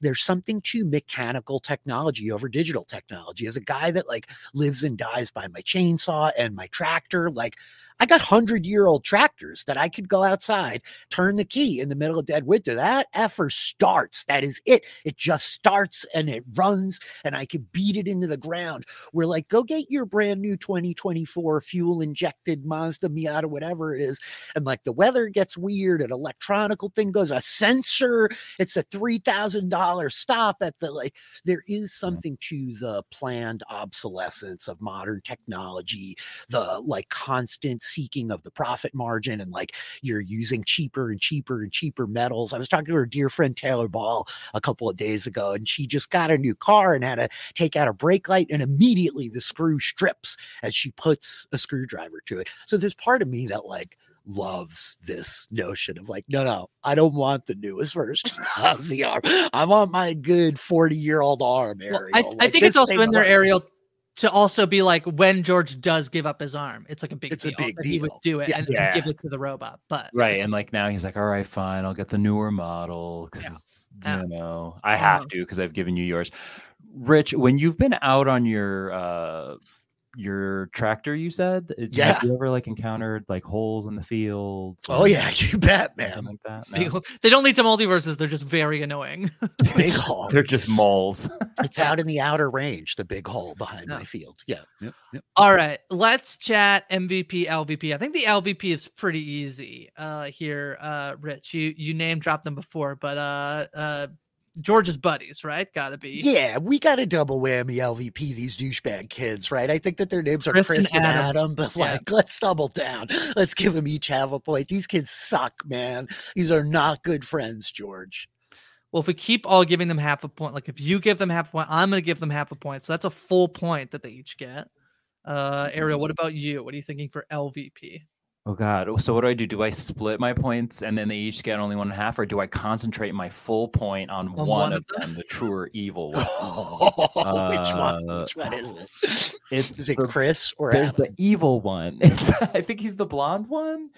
there's something to mechanical technology over digital technology. As a guy that like lives and dies by my chainsaw and my tractor, like I got hundred year old tractors that I could go outside, turn the key in the middle of dead winter. That effort starts. That is it. It just starts and it runs, and I could beat it into the ground. We're like, go get your brand new 2024 fuel injected Mazda Miata, whatever it is. And like the weather gets weird, an electronical thing goes, a sensor, it's a $3,000 stop at the like. There is something to the planned obsolescence of modern technology, the like constant seeking of the profit margin, and like you're using cheaper and cheaper and cheaper metals. I was talking to her dear friend Taylor Ball a couple of days ago, and she just got a new car and had to take out a brake light, and immediately the screw strips as she puts a screwdriver to it. So there's part of me that like loves this notion of like, no, no, I don't want the newest version (laughs) of the arm. I want my good 40 year old arm, Ariel. Well, I, Like, I think it's also in there, Ariel, to also be like when George does give up his arm, it's like a big It's a deal big that he would do it Yeah. and, and Yeah. give it to the robot. But Right. And like now he's like, all right, fine, I'll get the newer model because Yeah. you know I have to because I've given you yours. Rich, when you've been out on your uh your tractor, you said, uh, Yeah. have you ever like encountered like holes in the fields? Oh, yeah, (laughs) you bet, man. Like that? they, No? they don't lead to multiverses; they're just very annoying. (laughs) (laughs) Big hole. They're just moles. It's out in the outer range, the big hole behind my field. Yeah. Yep, yep. All right, let's chat MVP, LVP. I think the LVP is pretty easy uh here. Uh Rich, you you name dropped them before, but uh uh George's buddies, right? Gotta be. Yeah, we got a double whammy LVP, these douchebag kids, right? I think that their names are Chris Chris, and and, Adam. Adam, but Yeah. like, let's double down. Let's give them each half a point. These kids suck, man. These are not good friends, George. Well, if we keep all giving them half a point, like if you give them half a point, I'm gonna give them half a point. So that's a full point that they each get. Uh Ariel, what about you? What are you thinking for LVP? Oh God! So what do I do? Do I split my points and then they each get only one and a half, or do I concentrate my full point on, On one, one of of them, the true or evil (laughs) one? Which one? Uh, Which one is it? (laughs) It's Is it the- Chris or There's Adam? the evil one. (laughs) It's, I think he's the blonde one.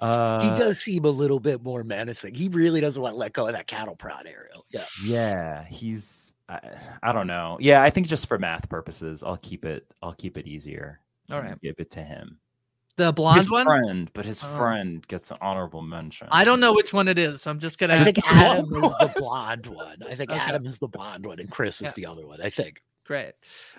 Uh, he does seem a little bit more menacing. He really doesn't want to let go of that cattle prod, Ariel. Yeah. Yeah, he's. I, I don't know. Yeah, I think just for math purposes, I'll keep it. I'll keep it easier. All and right. give it to him. The blonde his one? friend, but his Oh. friend gets an honorable mention. I don't know which one it is, so I'm just gonna I think (laughs) (laughs) Adam blonde is the blonde one. I think Okay. Adam is the blonde one and Chris is the other one. I think. Great.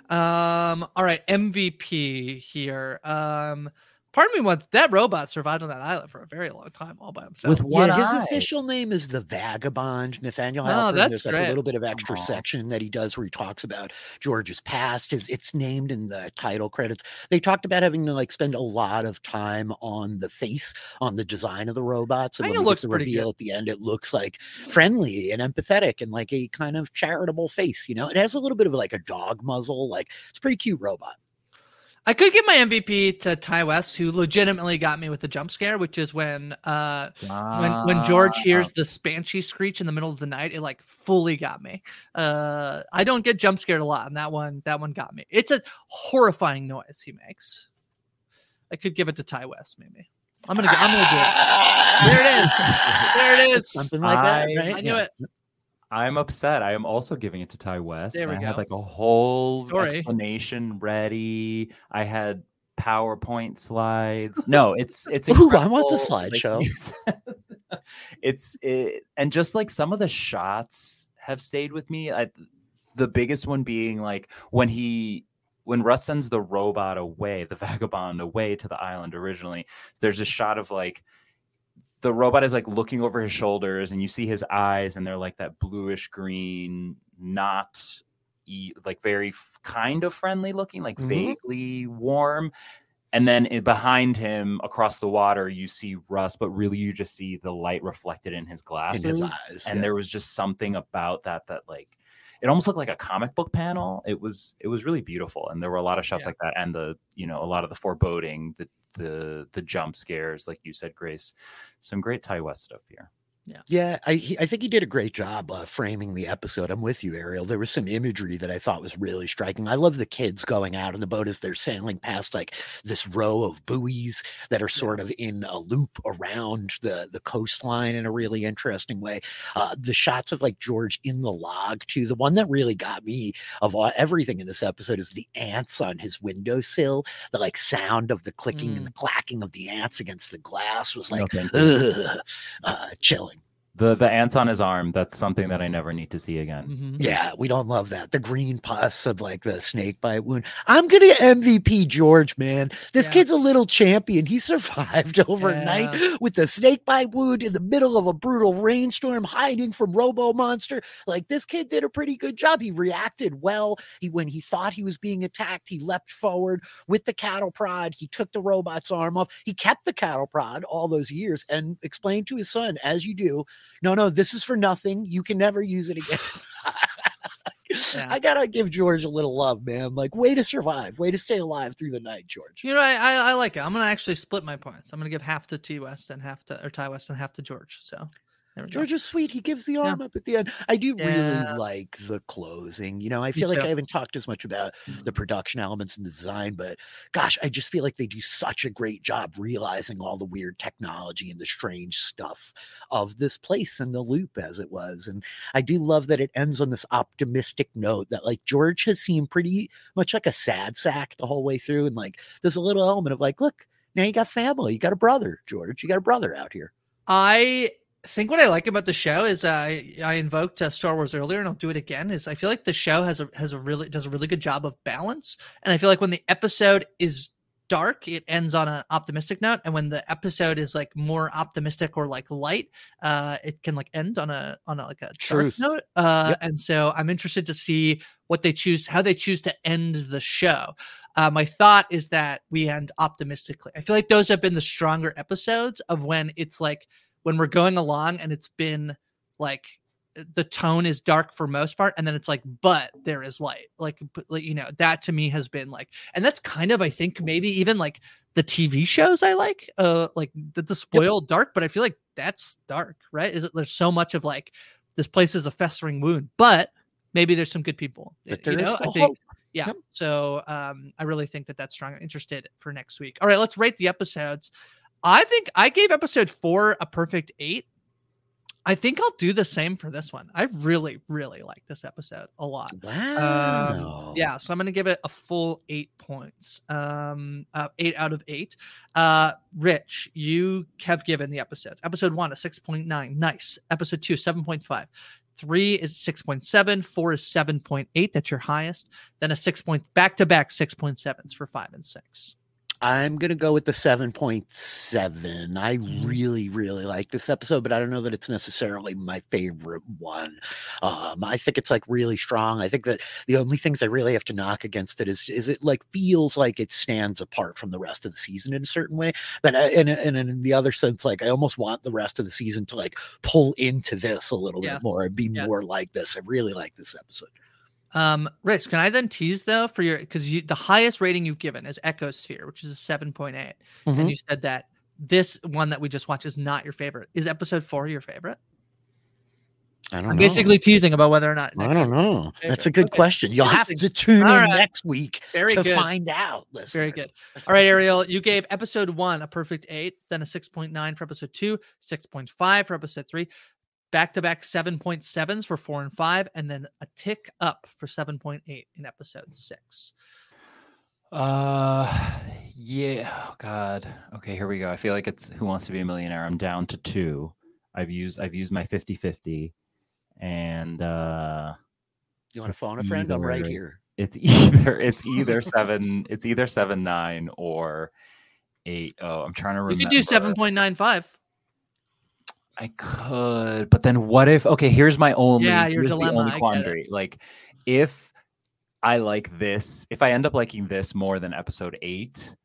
Um, all right, MVP here. Um, part of me wants that robot survived on that island for a very long time all by himself. With one yeah, his eye. official name is the Vagabond, Nathaniel Oh, Halpern. that's There's like a little bit of extra Aw. section that he does where he talks about George's past. His it's named in the title credits. They talked about having to like spend a lot of time on the face, on the design of the robot. So Kinda when we looks get the reveal good. at the end, it looks like friendly and empathetic and like a kind of charitable face. You know, it has a little bit of like a dog muzzle. Like it's a pretty cute robot. I could give my MVP to Ti West, who legitimately got me with the jump scare, which is when uh when when George hears the Banshee screech in the middle of the night, it like fully got me. Uh I don't get jump scared a lot, and that one that one got me. It's a horrifying noise he makes. I could give it to Ti West, maybe. I'm gonna I'm gonna do it. There it is. (laughs) There it is. Something like that, I- right? I knew Yeah. it. I'm upset. I am also giving it to Ti West. There we I go. had like a whole Story. explanation ready. I had PowerPoint slides. No, it's (laughs) it's Ooh, I want the incredible, like slideshow. (laughs) it's it, and just like some of the shots have stayed with me. I, the biggest one being like when he when Russ sends the robot away, the (laughs) vagabond away to the island originally. There's a shot of like the robot is like looking over his shoulders and you see his eyes and they're like that bluish green not like very kind of friendly looking like Mhm. vaguely warm and then i- behind him across the water you see russ but really you just see the light reflected in his glasses eyes, and yeah. there was just something about that that like it almost looked like a comic book panel it was it was really beautiful and there were a lot of shots Yeah. like that and the you know a lot of the foreboding the the the jump scares like you said grace some great Ti West stuff here Yeah. Yeah, I he- I think he did a great job uh, framing the episode. I'm with you, Ariel. There was some imagery that I thought was really striking. I love the kids going out on the boat as they're sailing past like this row of buoys that are sort of in a loop around the the coastline in a really interesting way. Uh, the shots of like George in the log too. The one that really got me of all, everything in this episode is the ants on his windowsill. The like sound of the clicking and the clacking of the ants against the glass was like ugh, uh, chilling. The the ants on his arm. That's something that I never need to see again. Mm-hmm. Yeah, we don't love that. The green pus of like the snake bite wound. I'm gonna MVP George, man. This kid's a little champion. He survived (laughs) overnight with the snake bite wound in the middle of a brutal rainstorm, hiding from Robo Monster. Like this kid did a pretty good job. He reacted well. He when he thought he was being attacked, he leapt forward with the cattle prod. He took the robot's arm off. He kept the cattle prod all those years and explained to his son, as you do, no, no, this is for nothing. You can never use it again. (laughs) I gotta give George a little love, man. Like, way to survive, way to stay alive through the night, George. You know, I, I I like it. I'm gonna actually split my points. I'm gonna give half to T West and half to or Ti West and half to George. So George is sweet. He gives the arm up at the end. I do Yeah. really like the closing. You know, I Me feel like too. I haven't talked as much about the mm-hmm. production elements and the design, but gosh, I just feel like they do such a great job realizing all the weird technology and the strange stuff of this place and the loop as it was. And I do love that it ends on this optimistic note that like George has seemed pretty much like a sad sack the whole way through. And like there's a little element of like, look, now you got family, you got a brother, George, you got a brother out here. I think what I like about the show is uh, I invoked uh, Star Wars earlier, and I'll do it again. Is I feel like the show has a has a really does a really good job of balance, and I feel like when the episode is dark, it ends on an optimistic note, and when the episode is like more optimistic or like light, uh, it can like end on a on a, like a dark Truth. note. Uh, And so I'm interested to see what they choose, how they choose to end the show. Uh, my thought is that we end optimistically. I feel like those have been the stronger episodes of when it's like when we're going along and it's been like the tone is dark for most part and then it's like but there is light. Like you know that to me has been like and that's kind of i think maybe even like the tv shows i like uh like the, the spoiled dark but i feel like that's dark right? Is it there's so much of like this place is a festering wound but maybe there's some good people But you there is know? i still think hope. yeah so um i really think that that's strong. I'm interested for next week. All right let's rate the episodes i think i gave episode four a perfect eight. I think i'll do the same for this one. I really really like this episode a lot. Wow. um, yeah so i'm gonna give it a full eight points. Um uh, eight out of eight. Uh rich you have given the episodes. Episode one a 6.9 nice. Episode two 7.5 Three is 6.7, four is 7.8. That's your highest. Then a six point back to back 6.7s for five and six. I'm gonna go with the 7.7. I Mm-hmm. really, really like this episode, but I don't know that it's necessarily my favorite one. Um, I think it's like really strong. I think that the only things I really have to knock against it is is it like feels like it stands apart from the rest of the season in a certain way. But uh, in, in, in the other sense, like I almost want the rest of the season to like pull into this a little Yeah. bit more and be Yeah. more like this. I really like this episode. Um, Rich, can I then tease though for your because you the highest rating you've given is Echosphere, which is a 7.8. Mhm. And you said that this one that we just watched is not your favorite. Is episode four your favorite? I don't know. basically teasing about whether or not I don't know. That's a good Okay. question. You'll have to tune All in next week Very to good. find out. Very good. All right, Ariel, you gave episode one a perfect eight, then a 6.9 for episode two, 6.5 for episode three, back to back 7.7s for four and five, and then a tick up for 7.8 in episode six. Uh, yeah. Oh God. Okay, here we go. I feel like it's Who Wants to Be a Millionaire. I'm down to two. I've used I've used my 50-50. and uh You want to phone a friend? I'm right here. It's (laughs) either it's (laughs) either seven it's either seven nine or eight. Oh, I'm trying to remember. You could do 7.95. I could, but then what if? Okay, here's my only. Yeah, your dilemma, only quandary. Like, if I like this, if I end up liking this more than episode eight,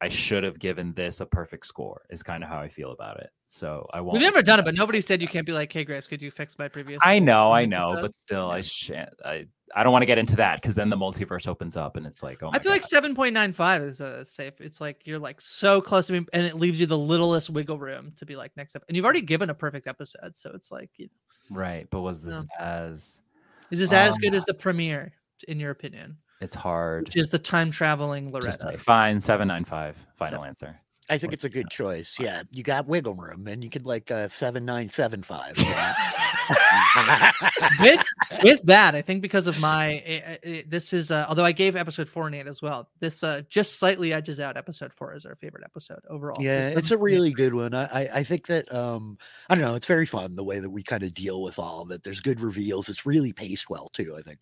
I should have given this a perfect score. Is kind of how I feel about it. So I won't. We've never done it, but nobody said you can't be like, hey, Grace, could you fix my previous? I know, I episode?" know, but still, I shan't. I I don't want to get into that because then the multiverse opens up and it's like, oh, I feel God. like seven point nine five is a safe. It's like you're like so close to me, and it leaves you the littlest wiggle room to be like next up. And you've already given a perfect episode, so it's like, you know, right. But was this as? is this as Um, good as the premiere, in your opinion? It's hard. Which is the time traveling Just Loretta? like, fine, seven nine five. Final answer. I think it's a good choice. Yeah, you got wiggle room, and you could like uh, seven nine seven five. (laughs) with with that, I think because of my eh, eh, this is uh, although I gave episode four and eight as well. This uh, just slightly edges out episode four as our favorite episode overall. Yeah, it's a really good one. I, I I think that um I don't know, it's very fun the way that we kind of deal with all of it. There's good reveals. It's really paced well too. I think.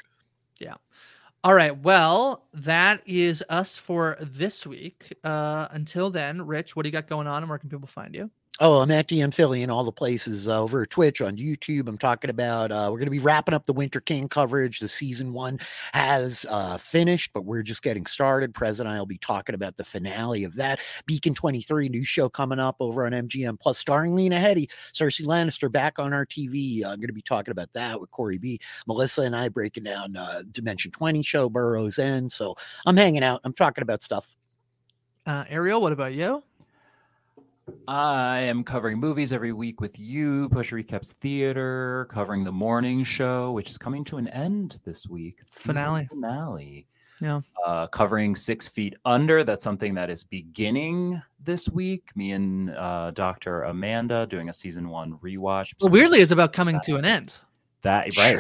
Yeah. All right. Well, that is us for this week. Uh, until then, Rich, what do you got going on, and where can people find you? Oh, I'm at DM Filly in all the places uh, over Twitch on YouTube. I'm talking about uh, we're going to be wrapping up the Winter King coverage. The season one has uh, finished, but we're just getting started. President and I will be talking about the finale of that. Beacon 23, new show coming up over on MGM Plus, starring Lena Headey, Cersei Lannister back on our TV. I'm going to be talking about that with Corey B. Melissa and I breaking down uh, Dimension 20 show, Burrow's End. So I'm hanging out. I'm talking about stuff. Uh, Ariel, what about you? I am covering movies every week with you, Push Recaps Theater, covering the morning show, which is coming to an end this week. It's Finale. Finale. Yeah. Uh, covering Six Feet Under. That's something that is beginning this week. Me and uh, Dr. Amanda doing a season one rewatch. Well, weirdly, is about coming to an end. That right.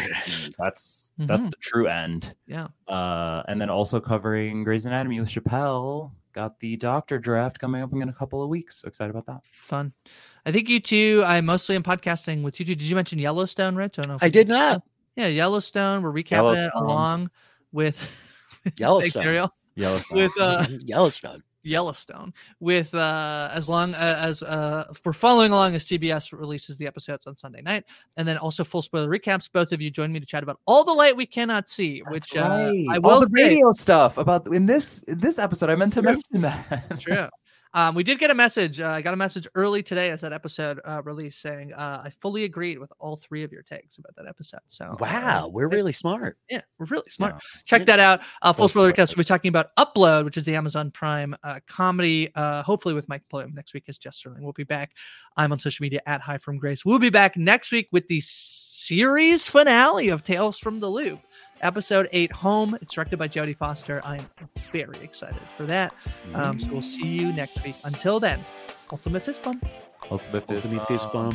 That's that's Mhm. the true end. Yeah. Uh, and then also covering Grey's Anatomy with Chappelle. Got the Doctor draft coming up in a couple of weeks. So excited about that. Fun. I think you two. I mostly am podcasting with you two. Did you mention Yellowstone, Rich? I don't know. I did not. Yeah, Yellowstone. We're recapping it along with (laughs) Yellowstone. Yellowstone. With uh, (laughs) Yellowstone. Yellowstone with uh as long uh, as uh we're following along as CBS releases the episodes on Sunday night and then also full spoiler recaps both of you join me to chat about all the light we cannot see which uh, I will All the say- radio stuff about in this in this episode. I meant to mention that. True. Um, we did get a message. Uh, I got a message early today as that episode uh, released saying uh, I fully agreed with all three of your takes about that episode. So Wow, uh, we're really smart. yeah, we're really smart. Check that out. Uh, Full spoiler recaps. We'll be talking about Upload, which is the Amazon Prime uh, comedy. Uh, hopefully with Mike Bloom next week is Jess Sterling. We'll be back. I'm on social media at Hi from Grace. We'll be back next week with the series finale of Tales from the Loop, episode eight. Home. It's directed by Jodie Foster. I'm very excited for that. Um, so we'll see you next week. Until then, ultimate fist bump. Ultimate fist Ultimate fist bump.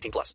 18 plus.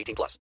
18 plus.